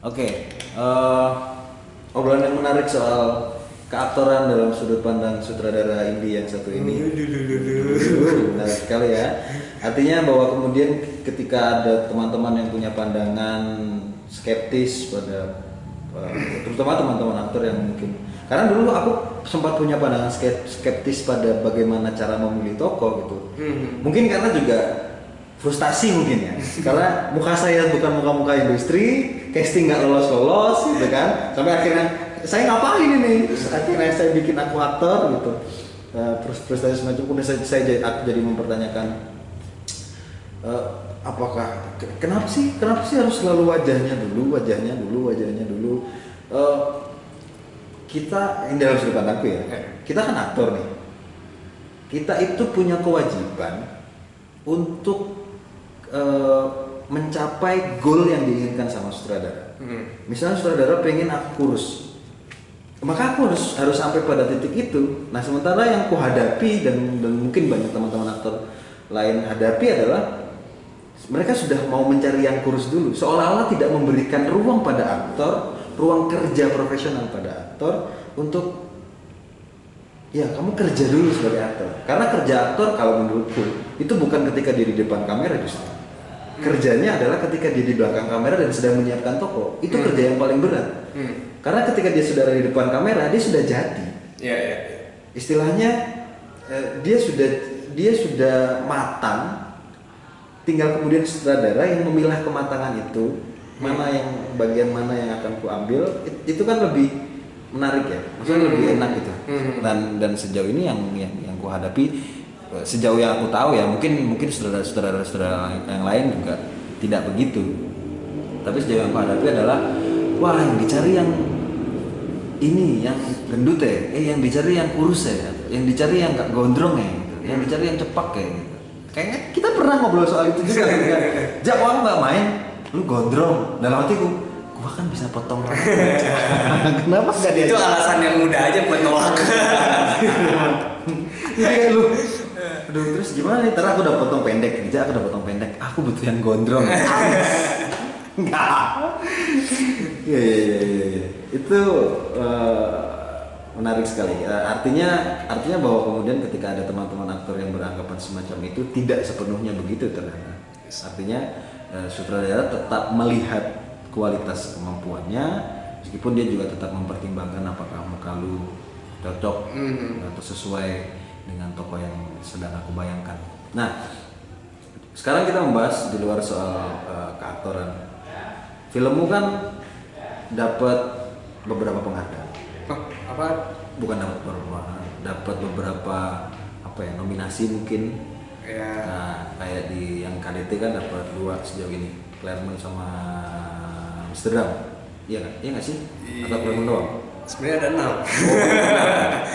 Oke, eh, obrolan yang menarik soal keaktoran dalam sudut pandang sutradara indie yang satu ini. Uh, menarik sekali ya. Artinya bahwa kemudian ketika ada teman-teman yang punya pandangan skeptis pada eh, terutama teman-teman aktor yang mungkin karena dulu aku sempat punya pandangan skep- skeptis pada bagaimana cara memilih tokoh gitu. Hmm. Mungkin karena juga frustasi mungkin ya. Karena muka saya bukan muka-muka industri casting nggak lolos-lolos gitu kan. Sampai akhirnya saya ngapain ini? Terus akhirnya saya bikin aku aktor gitu. Eh, terus frustasi semacam kemudian saya, saya jadi, aku jadi mempertanyakan eh, apakah ke- kenapa sih kenapa sih harus selalu wajahnya dulu wajahnya dulu wajahnya dulu? Eh, kita ini dalam sudut pandangku ya kita kan aktor nih. Kita itu punya kewajiban untuk eh, mencapai goal yang diinginkan sama sutradara. Hmm. Misalnya sutradara pengen aku kurus, maka aku harus harus sampai pada titik itu. Nah sementara yang ku hadapi dan dan mungkin banyak teman-teman aktor lain hadapi adalah mereka sudah mau mencari yang kurus dulu, seolah-olah tidak memberikan ruang pada aktor, ruang kerja profesional pada aktor untuk Ya, kamu kerja dulu sebagai aktor. Karena kerja aktor kalau menurutku itu bukan ketika dia di depan kamera justru. Kerjanya adalah ketika dia di belakang kamera dan sedang menyiapkan toko. Itu Hmm. kerja yang paling berat. Hmm. Karena ketika dia sudah ada di depan kamera, dia sudah jadi. Iya, iya. Istilahnya eh, dia sudah dia sudah matang. Tinggal kemudian sutradara yang memilah kematangan itu, mana yang bagian mana yang akan ku ambil, it- itu kan lebih menarik ya. Maksudnya Hmm. lebih enak gitu Hmm. dan dan sejauh ini yang yang yang ku hadapi sejauh yang aku tahu ya mungkin mungkin saudara-saudara saudara yang lain juga tidak begitu tapi sejauh yang aku hadapi adalah wah yang dicari yang ini yang gendut ya eh yang dicari yang kurus ya yang dicari yang gak gondrong ya gitu. yang dicari yang cepak ya gitu. kayaknya kita pernah ngobrol soal itu juga kan Jak kamu nggak main lu gondrong dalam hatiku gua kan bisa potong kenapa dia Itu alasan yang mudah aja buat nolak. Jadi kayak lu Aduh terus gimana nih? Ntar aku udah potong pendek Dija aku udah potong pendek Aku butuh yang gondrong Enggak Iya iya iya iya. Itu eh, menarik sekali Eh, Artinya artinya bahwa kemudian ketika ada teman-teman aktor yang beranggapan semacam itu Tidak sepenuhnya begitu ternyata Artinya eh, sutradara tetap melihat kualitas kemampuannya Meskipun dia juga tetap mempertimbangkan apakah muka lu cocok Mhm. atau sesuai dengan tokoh yang sedang aku bayangkan. Nah, sekarang kita membahas di luar soal eh, keaktoran. Filmmu kan dapat beberapa penghargaan, Oh, apa? bukan dapat beberapa dapat beberapa apa ya nominasi mungkin. Ya. Nah, kayak di yang KDT kan dapat dua sejauh ini, Claremont sama Amsterdam. Iya kan? Iya nggak sih? Atau Claremont doang? Sebenarnya ada enam.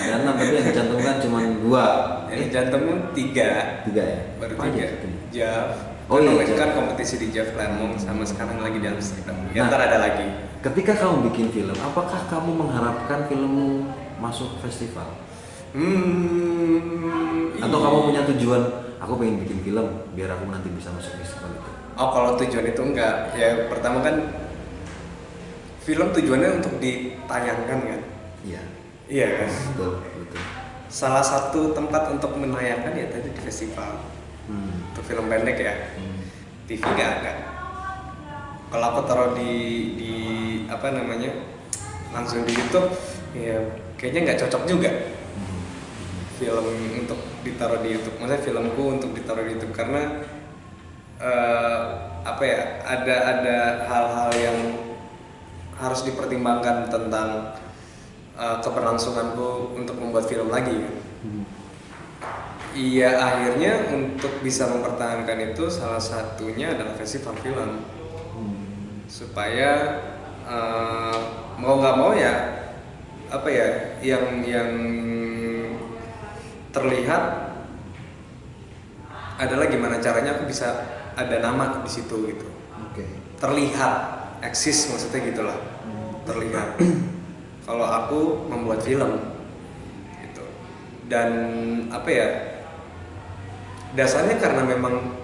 Ada enam tapi yang dicantumkan cuma dua. Yang jantungnya tiga. tiga ya? Baru tiga. Jav. Oh iya, Kan kan kompetisi di Jav Clermont sama sekarang lagi di Amsterdam. Ya Nah. ntar ada lagi. Ketika kamu bikin film, apakah kamu mengharapkan filmmu masuk festival? Hmm. Atau iya. kamu punya tujuan, aku pengen bikin film biar aku nanti bisa masuk festival itu? Oh kalau tujuan itu enggak. Ya pertama kan film tujuannya untuk ditayangkan kan. Iya, Iya kan. betul, betul. Salah satu tempat untuk menayangkan ya tadi di festival. Hmm. Untuk film pendek ya. hmm. TV nggak ada. Kalau aku taruh di di apa namanya langsung di YouTube, ya kayaknya nggak cocok juga Hmm. film untuk ditaruh di YouTube. Maksudnya filmku untuk ditaruh di YouTube karena eh, apa ya ada ada hal-hal yang harus dipertimbangkan tentang eh, keberlangsunganku untuk membuat film lagi. kan. Hmm. Iya akhirnya untuk bisa mempertahankan itu salah satunya adalah festival film Hmm. supaya eh, mau nggak mau ya apa ya yang yang terlihat adalah gimana caranya aku bisa ada nama di situ gitu Oke. terlihat eksis maksudnya gitulah terlihat kalau aku membuat film gitu dan apa ya dasarnya karena memang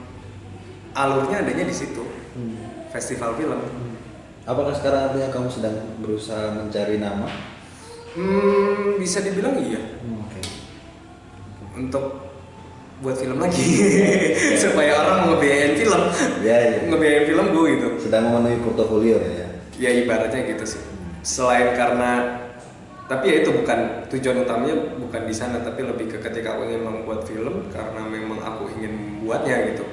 alurnya adanya di situ Hmm. festival film Apakah sekarang artinya kamu sedang berusaha mencari nama? Hmm, bisa dibilang iya. Oke. Untuk buat film lagi supaya orang ngebiayain film. Ya, ya. Ngebiayain film gue gitu. Sedang memenuhi portofolio ya. Ya ibaratnya gitu sih. Selain karena tapi ya itu bukan tujuan utamanya bukan di sana tapi lebih ke ketika aku ingin membuat film karena memang aku ingin membuatnya gitu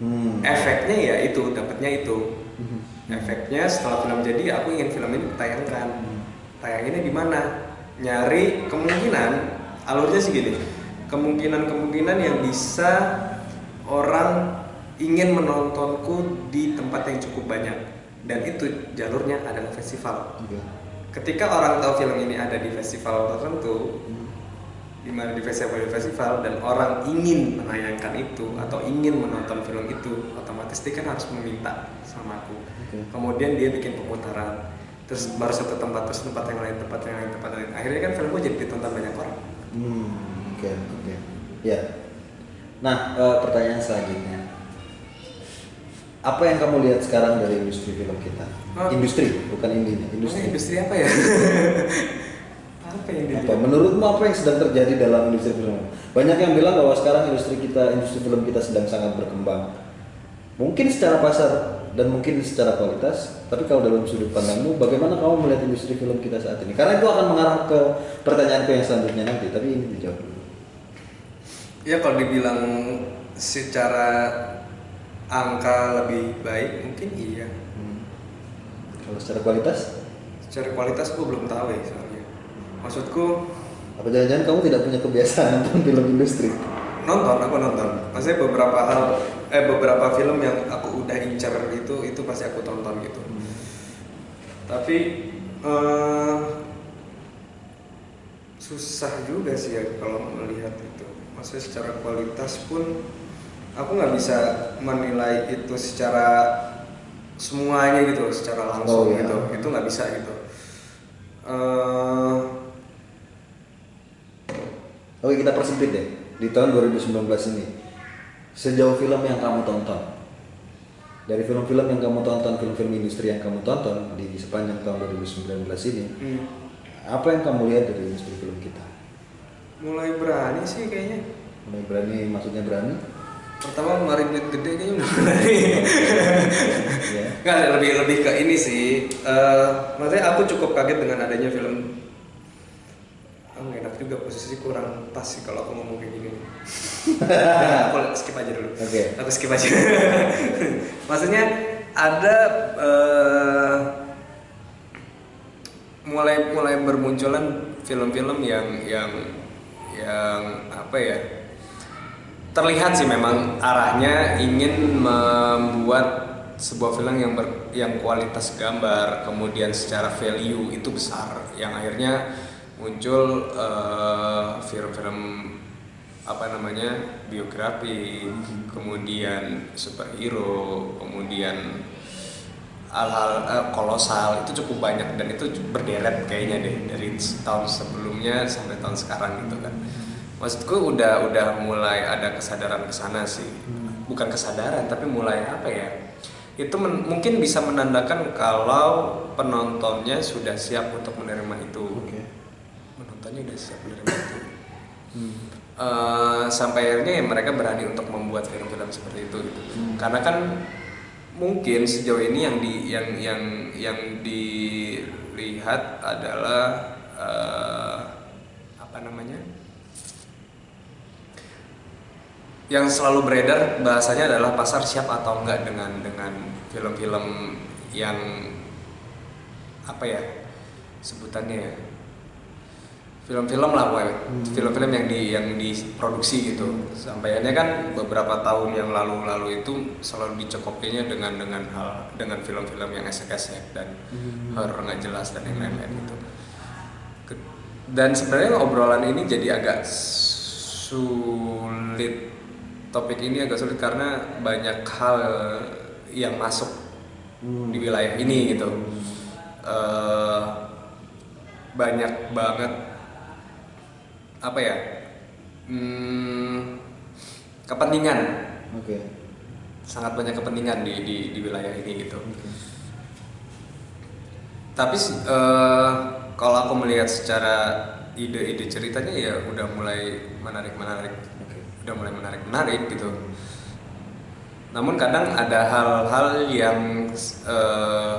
Hmm. efeknya ya itu dapatnya itu Mhm. efeknya setelah film jadi aku ingin film ini ditayangkan Hmm. tayanginnya di mana nyari kemungkinan alurnya sih gini kemungkinan kemungkinan yang bisa orang ingin menontonku di tempat yang cukup banyak dan itu jalurnya adalah festival Oke. ketika orang tahu film ini ada di festival tertentu Hmm. di mana di festival festival dan orang ingin menayangkan itu atau ingin menonton film itu otomatis dia kan harus meminta sama aku Oke. kemudian dia bikin pemutaran terus baru satu tempat terus tempat yang lain tempat yang lain tempat yang lain akhirnya kan film gue jadi ditonton banyak orang Hmm, oke, oke. Ya. Nah, eh, pertanyaan selanjutnya. Apa yang kamu lihat sekarang dari industri film kita? Oh. Industri, bukan indinya, industri, industri. industri apa ya apa yang Apa? Menurutmu apa yang sedang terjadi dalam industri film? Banyak yang bilang bahwa sekarang industri kita, industri film kita sedang sangat berkembang. Mungkin secara pasar dan mungkin secara kualitas, tapi kalau dalam sudut pandangmu, bagaimana kamu melihat industri film kita saat ini? Karena itu akan mengarah ke pertanyaanku yang selanjutnya nanti, tapi ini dijawab dulu. Ya kalau dibilang secara angka lebih baik mungkin iya. Hmm. Kalau secara kualitas, secara kualitas gue belum tahu ya soalnya. Maksudku apa jangan-jangan kamu tidak punya kebiasaan nonton film industri? nonton aku nonton. Maksudnya beberapa hal eh beberapa film yang aku udah incer itu itu pasti aku tonton gitu. Tapi eh, susah juga sih ya kalau melihat itu maksudnya secara kualitas pun aku nggak bisa menilai itu secara semuanya gitu secara langsung Oh, iya. gitu. Itu nggak bisa gitu. Eh, Oke kita persempit deh. Di tahun 2019 ini sejauh film yang kamu tonton dari film-film yang kamu tonton film-film industri yang kamu tonton di sepanjang tahun 2019 ini hmm, apa yang kamu lihat dari industri film kita mulai berani sih kayaknya mulai berani maksudnya berani pertama ngeluarin duit gede kayaknya udah berani ya Nggak, lebih lebih ke ini sih. Eh, maksudnya aku cukup kaget dengan adanya film. Oh, enak juga posisi kurang pas sih kalau aku ngomong kayak gini. Nah, aku skip aja dulu. Oke. Aku skip aja. Maksudnya ada eh, mulai mulai bermunculan film-film yang yang yang apa ya? terlihat sih memang arahnya ingin membuat sebuah film yang ber, yang kualitas gambar kemudian secara value itu besar yang akhirnya muncul eh, film-film apa namanya biografi kemudian superhero kemudian hal-hal eh, kolosal itu cukup banyak dan itu berderet kayaknya deh dari tahun sebelumnya sampai tahun sekarang gitu kan. Maksudku udah udah mulai ada kesadaran ke sana sih. Bukan kesadaran tapi mulai apa ya? Itu men- mungkin bisa menandakan kalau penontonnya sudah siap untuk menerima itu. Oke. Penontonnya udah siap menerima itu. Eh, sampai akhirnya ya mereka berani untuk membuat film-film seperti itu gitu. karena kan mungkin sejauh ini yang di yang yang yang dilihat adalah eh, apa namanya? Yang selalu beredar bahasanya adalah pasar siap atau enggak dengan dengan film-film yang apa ya sebutannya ya film-film lah pokoknya film-film yang di yang diproduksi gitu. Sampai akhirnya kan beberapa tahun yang lalu-lalu itu selalu dicekokinya dengan dengan hal dengan film-film yang esek-esek dan horor nggak jelas dan yang lain-lain gitu. Dan sebenarnya obrolan ini jadi agak sulit. Topik ini agak sulit karena banyak hal yang masuk di wilayah ini gitu. Eh, banyak banget apa ya hmm, kepentingan. Oke. Sangat banyak kepentingan di, di di wilayah ini gitu. Tapi sih, eh, kalau aku melihat secara ide-ide ceritanya ya udah mulai menarik menarik. Oke. udah mulai menarik menarik gitu. Namun kadang ada hal-hal yang eh,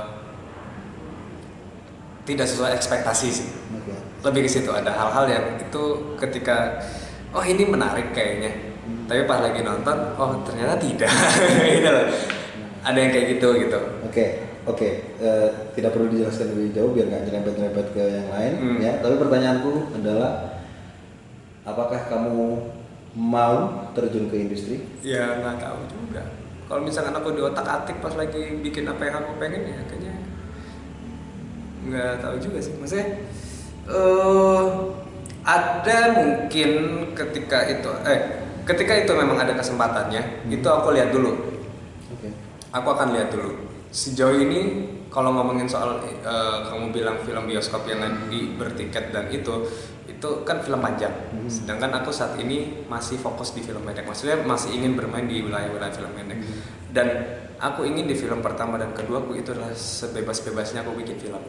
tidak sesuai ekspektasi sih Oke. lebih ke situ ada hal-hal yang itu ketika oh ini menarik kayaknya Hmm. tapi pas lagi nonton oh ternyata tidak gitu loh ada yang kayak gitu gitu Oke, oke. Eh, tidak perlu dijelaskan lebih jauh biar nggak nyerempet-nyerempet ke yang lain, Hmm. ya. Tapi pertanyaanku adalah, apakah kamu mau terjun ke industri? ya nggak tahu juga kalau misalkan aku di otak atik pas lagi bikin apa yang aku pengen ya kayaknya nggak tahu juga sih. Maksudnya eh ada mungkin ketika itu eh ketika itu memang ada kesempatannya itu aku lihat dulu. Oke. aku akan lihat dulu. Sejauh ini kalau ngomongin soal eh, kamu bilang film bioskop yang di bertiket dan itu itu kan film panjang. Hmm. sedangkan aku saat ini masih fokus di film pendek. Maksudnya masih ingin bermain di wilayah-wilayah film pendek. Hmm. dan aku ingin di film pertama dan kedua aku itu adalah sebebas-bebasnya aku bikin film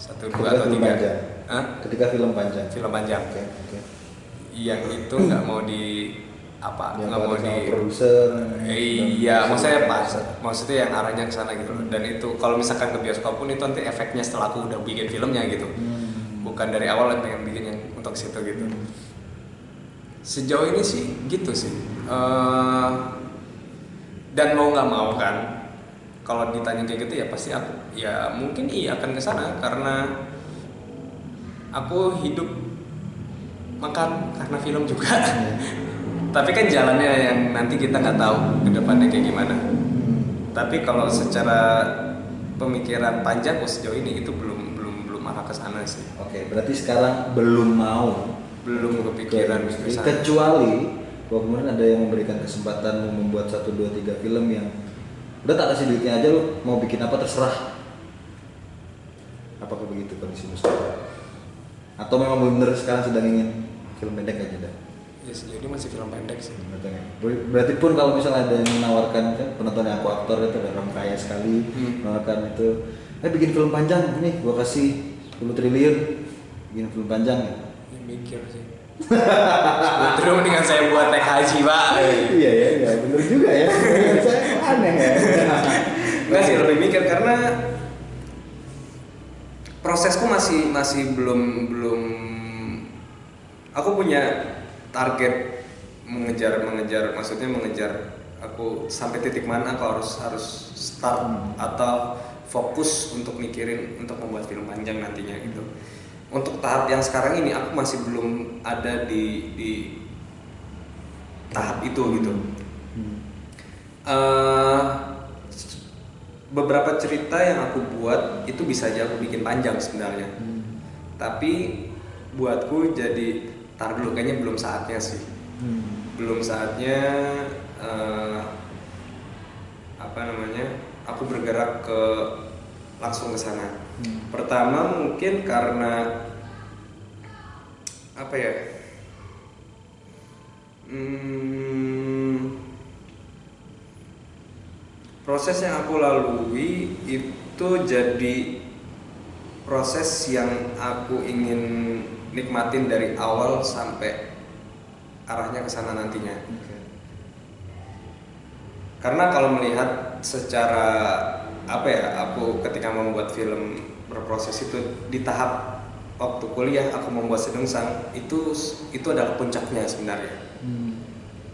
satu dua Ketika atau film tiga panjang. Hah? Ketika film panjang. film panjang Oke, oke. yang itu nggak mau di apa nggak mau di produser. Eh, Iya, maksudnya pas, maksudnya yang arahnya ke sana gitu loh. Dan itu kalau misalkan ke bioskop pun itu nanti efeknya setelah aku udah bikin filmnya gitu. Hmm. Bukan dari awal yang pengen bikin yang untuk situ gitu. Sejauh ini sih gitu sih. Eh, dan mau nggak mau kan, kalau ditanya kayak gitu ya pasti aku ya mungkin iya akan ke sana karena aku hidup makan karena film juga. Tapi kan jalannya yang nanti kita nggak tahu ke depannya kayak gimana. Hmm. Tapi kalau secara pemikiran panjang oh, sejauh ini itu belum belum belum arah ke sana sih. Oke, berarti sekarang belum mau Belum ke kepikiran ke kecuali bahwa kemudian ada yang memberikan kesempatan membuat satu dua tiga film yang udah tak kasih duitnya aja lu mau bikin apa terserah. Apakah begitu kondisi Mustafa? Atau memang benar sekarang sedang ingin film pendek aja dah? Ya sejauh ini masih film pendek sih. Berarti- Ber- Berarti pun kalau misalnya ada yang menawarkan kan penonton yang aku aktor itu ada orang kaya sekali Hmm. menawarkan itu, eh bikin film panjang nih, gua kasih 10 triliun bikin film panjang ya. Ya, mikir sih. Terus mendingan saya buat naik haji pak. iya ya, ya bener juga ya. Saya aneh ya. Enggak sih lebih mikir karena prosesku masih masih belum belum aku punya target mengejar mengejar maksudnya mengejar aku sampai titik mana aku harus harus start Hmm. atau fokus untuk mikirin untuk membuat film panjang nantinya gitu untuk tahap yang sekarang ini aku masih belum ada di di tahap itu gitu Hmm. Eh, beberapa cerita yang aku buat itu bisa aja aku bikin panjang sebenarnya Hmm. tapi buatku jadi tar dulu kayaknya belum saatnya sih Hmm. belum saatnya eh, apa namanya aku bergerak ke langsung ke sana Hmm. pertama mungkin karena apa ya Hmm, proses yang aku lalui itu jadi proses yang aku ingin nikmatin dari awal sampai arahnya ke sana nantinya. Oke. Karena kalau melihat secara apa ya, aku ketika membuat film berproses itu di tahap waktu kuliah aku membuat sedongsang itu itu adalah puncaknya sebenarnya. Hmm.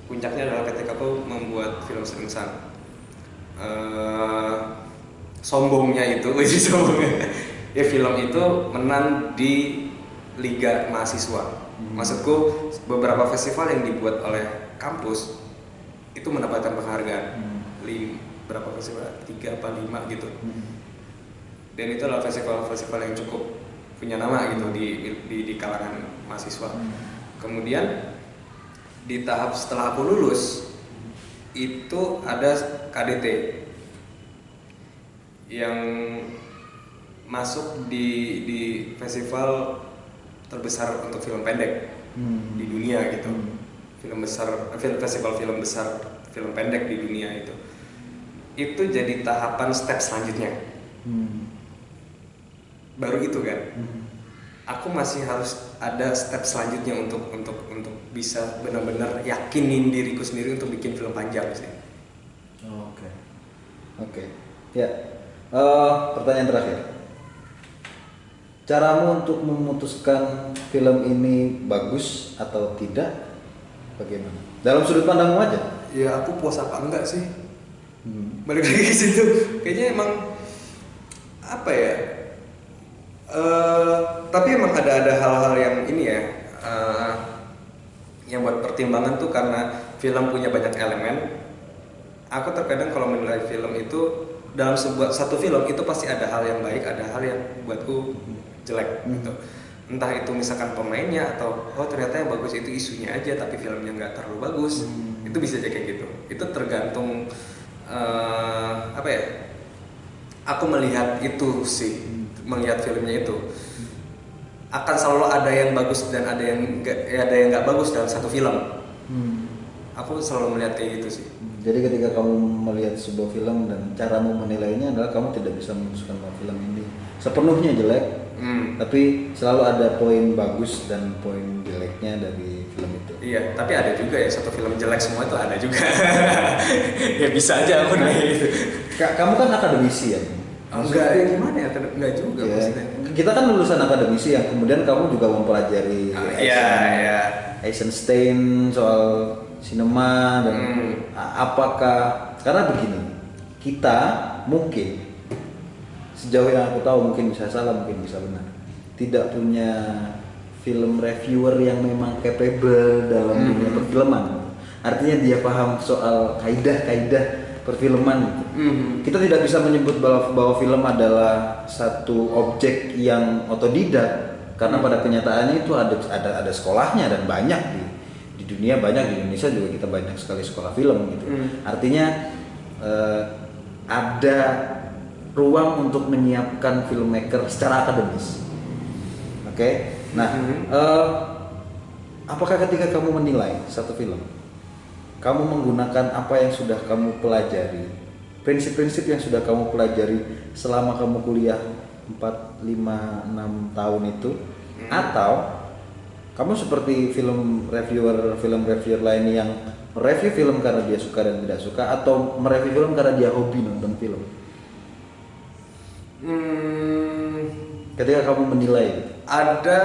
Puncaknya adalah ketika aku membuat film sedongsang. Eh, sombongnya itu, wih sombongnya. ya film itu menang di liga mahasiswa. Hmm. Maksudku beberapa festival yang dibuat oleh kampus itu mendapatkan penghargaan. Hmm. Berapa festival? Tiga apa lima gitu. Hmm. Dan itu adalah festival-festival yang cukup punya nama gitu di di, di kalangan mahasiswa. Hmm. Kemudian di tahap setelah aku lulus itu ada KDT yang masuk di di festival terbesar untuk film pendek Hmm. di dunia gitu. Hmm. Film besar film festival film besar film pendek di dunia itu. Itu jadi tahapan step selanjutnya. Hmm. baru itu kan Hmm. aku masih harus ada step selanjutnya untuk untuk untuk bisa benar-benar yakinin diriku sendiri untuk bikin film panjang sih Oh, Oke, oke, ya. Eh, pertanyaan terakhir. Caramu untuk memutuskan film ini bagus atau tidak, bagaimana? Dalam sudut pandangmu aja. ya aku puas apa enggak sih. Balik lagi ke situ. Kayaknya emang apa ya Eh, tapi emang ada ada hal-hal yang ini ya eh, yang buat pertimbangan tuh karena film punya banyak elemen. Aku terkadang kalau menilai film itu dalam sebuah satu film itu pasti ada hal yang baik ada hal yang buatku jelek Hmm. gitu. Entah itu misalkan pemainnya atau oh ternyata yang bagus itu isunya aja tapi filmnya nggak terlalu bagus. Hmm. itu bisa aja kayak gitu. Itu tergantung eh, apa ya? Aku melihat itu sih melihat filmnya itu. Akan selalu ada yang bagus dan ada yang nggak ada yang nggak bagus dalam satu film. Hmm. aku selalu melihat kayak gitu sih. Jadi ketika kamu melihat sebuah film dan caramu menilainya adalah kamu tidak bisa memutuskan bahwa film ini. Sepenuhnya jelek, hmm. tapi selalu ada poin bagus dan poin jeleknya dari film itu. iya tapi ada juga ya satu film jelek semua itu ada juga. Ya bisa aja aku nanya itu Ka- Kamu kan akademisi ya? enggak. Ya gimana ya? Enggak juga Ya, maksudnya. Kita kan lulusan akademisi yang kemudian kamu juga mempelajari Ah, iya iya. Eisenstein soal sinema dan Hmm. apakah karena begini kita mungkin sejauh yang aku tahu mungkin bisa salah mungkin bisa benar tidak punya film reviewer yang memang capable dalam Hmm. dunia perfilman artinya dia paham soal kaidah-kaidah perfilman gitu. Mhm. kita tidak bisa menyebut bahwa, bahwa film adalah satu objek yang otodidak karena pada kenyataannya itu ada ada ada sekolahnya dan banyak di di dunia banyak di Indonesia juga kita banyak sekali sekolah film gitu Hmm. artinya eh, ada ruang untuk menyiapkan filmmaker secara akademis oke nah Mhm. eh, apakah ketika kamu menilai satu film kamu menggunakan apa yang sudah kamu pelajari prinsip-prinsip yang sudah kamu pelajari selama kamu kuliah 4, 5, 6 tahun itu Hmm. atau kamu seperti film reviewer film reviewer lain yang mereview film karena dia suka dan tidak suka atau mereview film karena dia hobi nonton film Hmm, ketika kamu menilai ada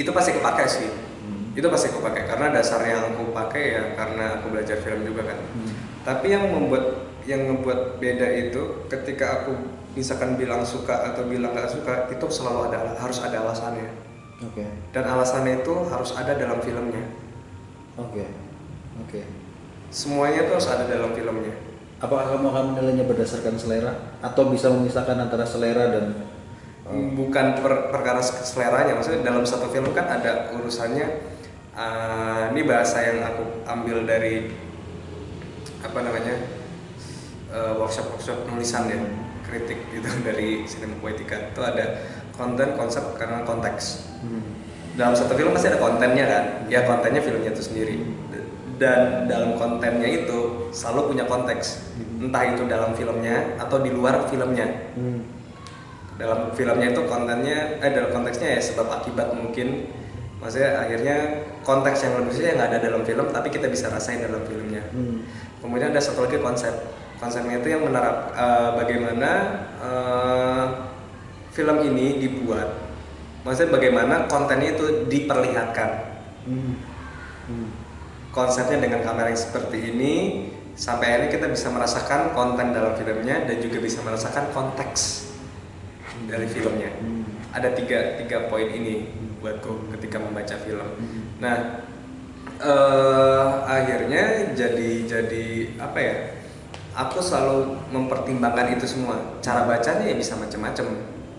itu pasti kepake sih. Hmm. itu pasti kepake. Karena dasar yang aku pakai ya karena aku belajar film juga kan. Hmm. tapi yang membuat yang membuat beda itu ketika aku misalkan bilang suka atau bilang nggak suka itu selalu ada harus ada alasannya. Oke. Dan alasannya itu harus ada dalam filmnya. Oke. Oke. Semuanya tuh harus ada dalam filmnya. Apakah kamu akan menilainya berdasarkan selera? Atau bisa memisahkan antara selera dan bukan per- perkara seleranya maksudnya dalam satu film kan ada urusannya eh, ini bahasa yang aku ambil dari apa namanya eh, workshop workshop nulisan ya kritik gitu dari sinema poetika. Itu ada konten konsep karena konteks. Hmm. dalam satu film pasti ada kontennya kan? Ya kontennya filmnya itu sendiri. Dan dalam kontennya itu selalu punya konteks. Entah itu dalam filmnya atau di luar filmnya. Hmm. Dalam filmnya itu kontennya eh dalam konteksnya ya sebab akibat mungkin maksudnya akhirnya konteks yang lebih yang nggak ada dalam film tapi kita bisa rasain dalam filmnya Hmm. kemudian ada satu lagi konsep konsepnya itu yang menerap eh, bagaimana eh, film ini dibuat maksudnya bagaimana kontennya itu diperlihatkan Hmm. Hmm. konsepnya dengan kamera yang seperti ini sampai akhirnya kita bisa merasakan konten dalam filmnya dan juga bisa merasakan konteks dari filmnya Hmm. ada tiga tiga poin ini buatku ketika membaca film Hmm. nah eh, akhirnya jadi jadi apa ya aku selalu mempertimbangkan itu semua cara bacanya ya bisa macam-macam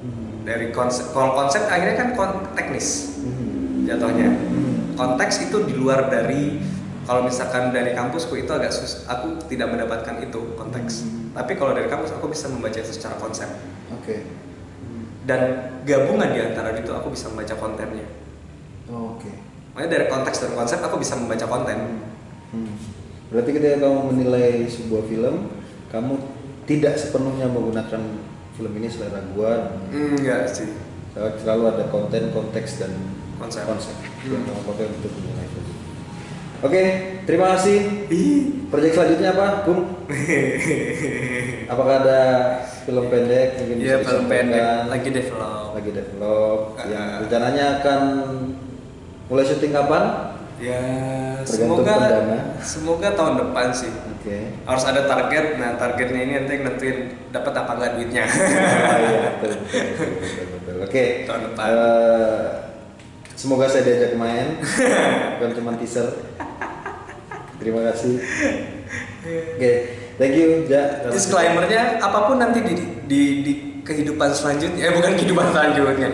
Hmm. dari konsep kalau konsep akhirnya kan kon- teknis Hmm. jatuhnya Hmm. konteks itu di luar dari kalau misalkan dari kampusku itu agak sus aku tidak mendapatkan itu konteks Hmm. tapi kalau dari kampus aku bisa membaca itu secara konsep Oke. Hmm. Dan gabungan di antara itu aku bisa membaca kontennya Oh, Oke. makanya dari konteks dan konsep aku bisa membaca konten Hmm. Berarti ketika kamu menilai sebuah film, kamu tidak sepenuhnya menggunakan film ini selera gua Enggak sih. Sel- selalu ada konten konteks dan Konsep. konsep Hmm. yang konten untuk menilai film. oke terima kasih proyek selanjutnya apa Bung apakah ada film pendek mungkin bisa Iya film pendek lagi develop. lagi develop yang Ah. rencananya akan mulai syuting kapan Ya Tergantung semoga pendana. semoga tahun depan sih. oke Harus ada target. Nah targetnya ini nanti nentuin dapat apa enggak duitnya. Ah, iya, betul, betul, betul, betul, betul. Oke. Tahun depan. Eh, semoga saya diajak main, bukan cuma teaser. Terima kasih. Oke, thank you, Ja. Disclaimernya apa pun nanti di, di di kehidupan selanjutnya, eh bukan kehidupan selanjutnya.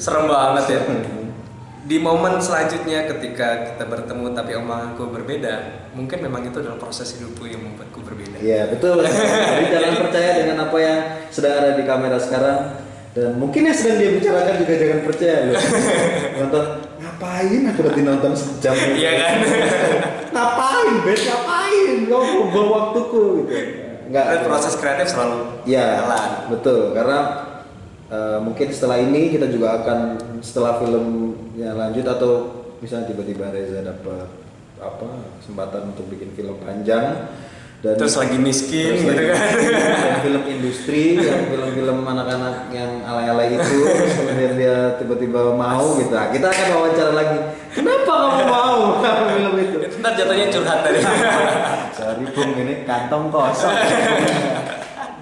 Serem banget ya. Di momen selanjutnya ketika kita bertemu tapi omonganku berbeda, mungkin memang itu adalah proses hidupku yang membuatku berbeda. Iya betul. Jadi jangan percaya dengan apa yang sedang ada di kamera sekarang dan mungkin yang sedang dia bicarakan juga jangan percaya loh. Nonton ngapain aku udah nonton sejam ini? Iya kan? ngapain bet ngapain kau buang waktuku gitu nggak Dan proses kreatif selalu ya jalan. betul karena eh, mungkin setelah ini kita juga akan setelah filmnya lanjut atau misalnya tiba-tiba Reza dapat apa kesempatan untuk bikin film panjang dan Terus lagi miskin terus gitu kan. yang film industri yang film-film anak-anak yang alay-alay itu kemudian dia tiba-tiba mau gitu. Nah, kita akan wawancara lagi. Kenapa kamu mau film itu? Ntar jatuhnya curhat dari sorry bung ini kantong kosong.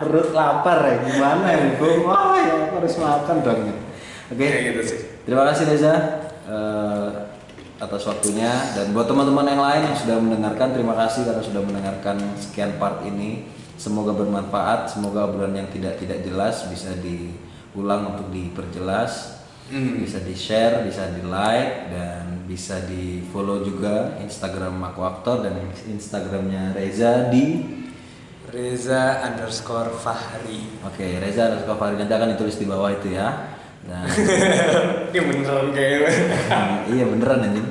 Perut lapar ya. Gimana ya bung? Wah ya harus makan dong oke. Kayak gitu sih. terima kasih Reza. Eh, atas waktunya dan buat teman-teman yang lain yang sudah mendengarkan terima kasih karena sudah mendengarkan sekian part ini semoga bermanfaat semoga obrolan yang tidak tidak jelas bisa diulang untuk diperjelas Hmm. bisa di share bisa di like dan bisa di follow juga Instagram Aku Aktor dan Instagramnya Reza di Reza underscore Fahri. Oke Reza dan Fahri nanti akan ditulis di bawah itu ya dan Ini beneran kayaknya. Hmm, iya beneran anjing.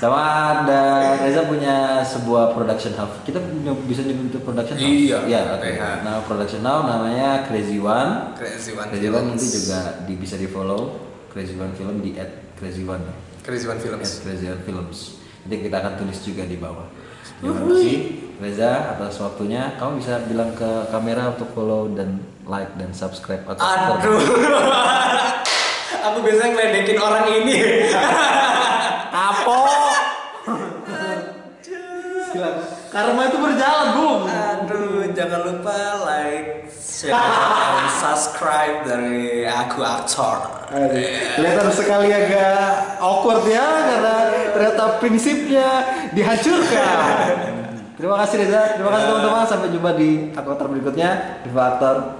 Sama ada Reza punya sebuah production house. Kita punya bisa nyebut itu production house. Iya, oke. PH. Nah production house namanya Crazy One. Crazy One Crazy One nanti juga di, bisa di follow Crazy One Film di at Crazy One. Crazy One At Films. Crazy One Films. Nanti kita akan tulis juga di bawah. Terima kasih Reza atas waktunya. Kamu bisa bilang ke kamera untuk follow dan like dan subscribe atau Aduh. Aku biasanya ngeledekin orang ini. Apa? Karma itu berjalan, Bung. Aduh, jangan lupa like, share, subscribe dari aku aktor. Kelihatan sekali agak awkward ya karena ternyata prinsipnya dihancurkan. Terima kasih Reza, terima kasih teman-teman. Sampai jumpa di aktor berikutnya di Faktor